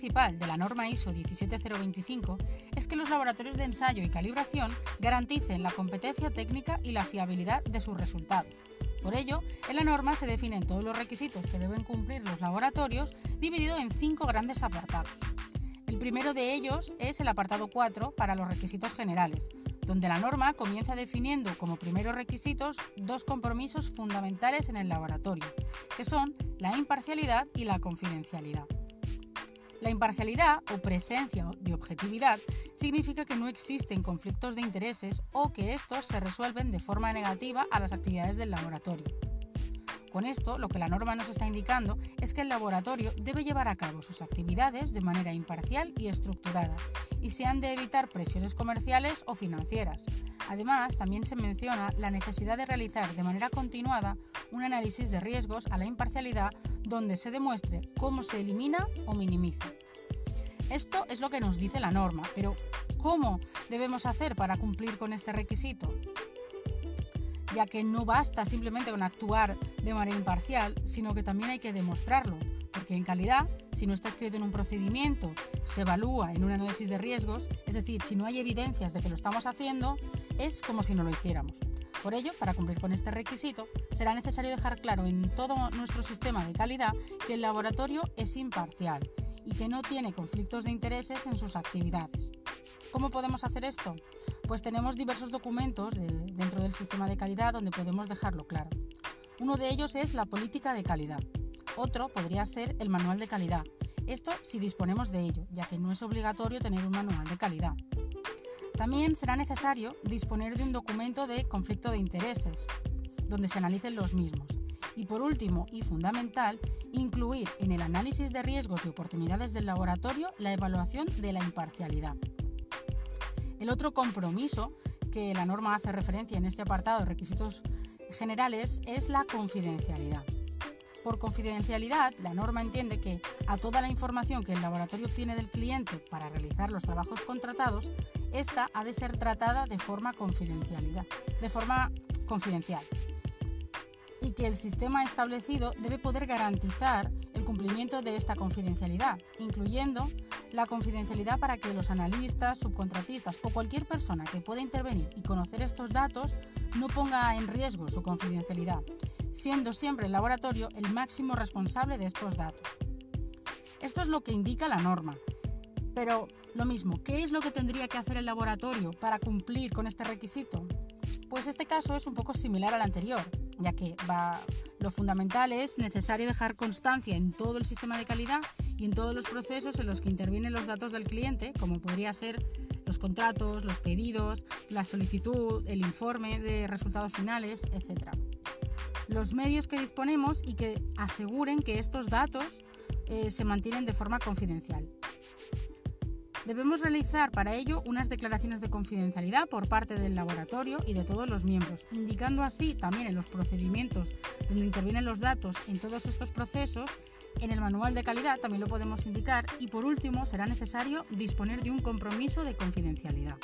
principal de la norma ISO 17025 es que los laboratorios de ensayo y calibración garanticen la competencia técnica y la fiabilidad de sus resultados. Por ello, en la norma se definen todos los requisitos que deben cumplir los laboratorios dividido en cinco grandes apartados. El primero de ellos es el apartado 4 para los requisitos generales, donde la norma comienza definiendo como primeros requisitos dos compromisos fundamentales en el laboratorio, que son la imparcialidad y la confidencialidad. La imparcialidad o presencia de objetividad significa que no existen conflictos de intereses o que estos se resuelven de forma negativa a las actividades del laboratorio. Con esto, lo que la norma nos está indicando es que el laboratorio debe llevar a cabo sus actividades de manera imparcial y estructurada, y se han de evitar presiones comerciales o financieras. Además, también se menciona la necesidad de realizar de manera continuada un análisis de riesgos a la imparcialidad donde se demuestre cómo se elimina o minimiza. Esto es lo que nos dice la norma, pero ¿cómo debemos hacer para cumplir con este requisito? Ya que no basta simplemente con actuar de manera imparcial, sino que también hay que demostrarlo, porque en calidad, si no está escrito en un procedimiento, se evalúa en un análisis de riesgos, es decir, si no hay evidencias de que lo estamos haciendo, es como si no lo hiciéramos. Por ello, para cumplir con este requisito, será necesario dejar claro en todo nuestro sistema de calidad que el laboratorio es imparcial y que no tiene conflictos de intereses en sus actividades. ¿Cómo podemos hacer esto? Pues tenemos diversos documentos dentro del sistema de calidad donde podemos dejarlo claro. Uno de ellos es la política de calidad. Otro podría ser el manual de calidad. Esto si disponemos de ello, ya que no es obligatorio tener un manual de calidad. También será necesario disponer de un documento de conflicto de intereses, donde se analicen los mismos. Y por último, y fundamental, incluir en el análisis de riesgos y oportunidades del laboratorio la evaluación de la imparcialidad. El otro compromiso que la norma hace referencia en este apartado de requisitos generales es la confidencialidad. Por confidencialidad, la norma entiende que a toda la información que el laboratorio obtiene del cliente para realizar los trabajos contratados, esta ha de ser tratada de forma confidencialidad, de forma confidencial y que el sistema establecido debe poder garantizar el cumplimiento de esta confidencialidad, incluyendo la confidencialidad para que los analistas, subcontratistas o cualquier persona que pueda intervenir y conocer estos datos no ponga en riesgo su confidencialidad, siendo siempre el laboratorio el máximo responsable de estos datos. Esto es lo que indica la norma. Pero lo mismo, ¿qué es lo que tendría que hacer el laboratorio para cumplir con este requisito? Pues este caso es un poco similar al anterior, ya que lo fundamental es necesario dejar constancia en todo el sistema de calidad y en todos los procesos en los que intervienen los datos del cliente, como podría ser los contratos, los pedidos, la solicitud, el informe de resultados finales, etc. Los medios que disponemos y que aseguren que estos datos eh, se mantienen de forma confidencial. Debemos realizar para ello unas declaraciones de confidencialidad por parte del laboratorio y de todos los miembros, indicando así también en los procedimientos donde intervienen los datos en todos estos procesos en el manual de calidad también lo podemos indicar y por último será necesario disponer de un compromiso de confidencialidad.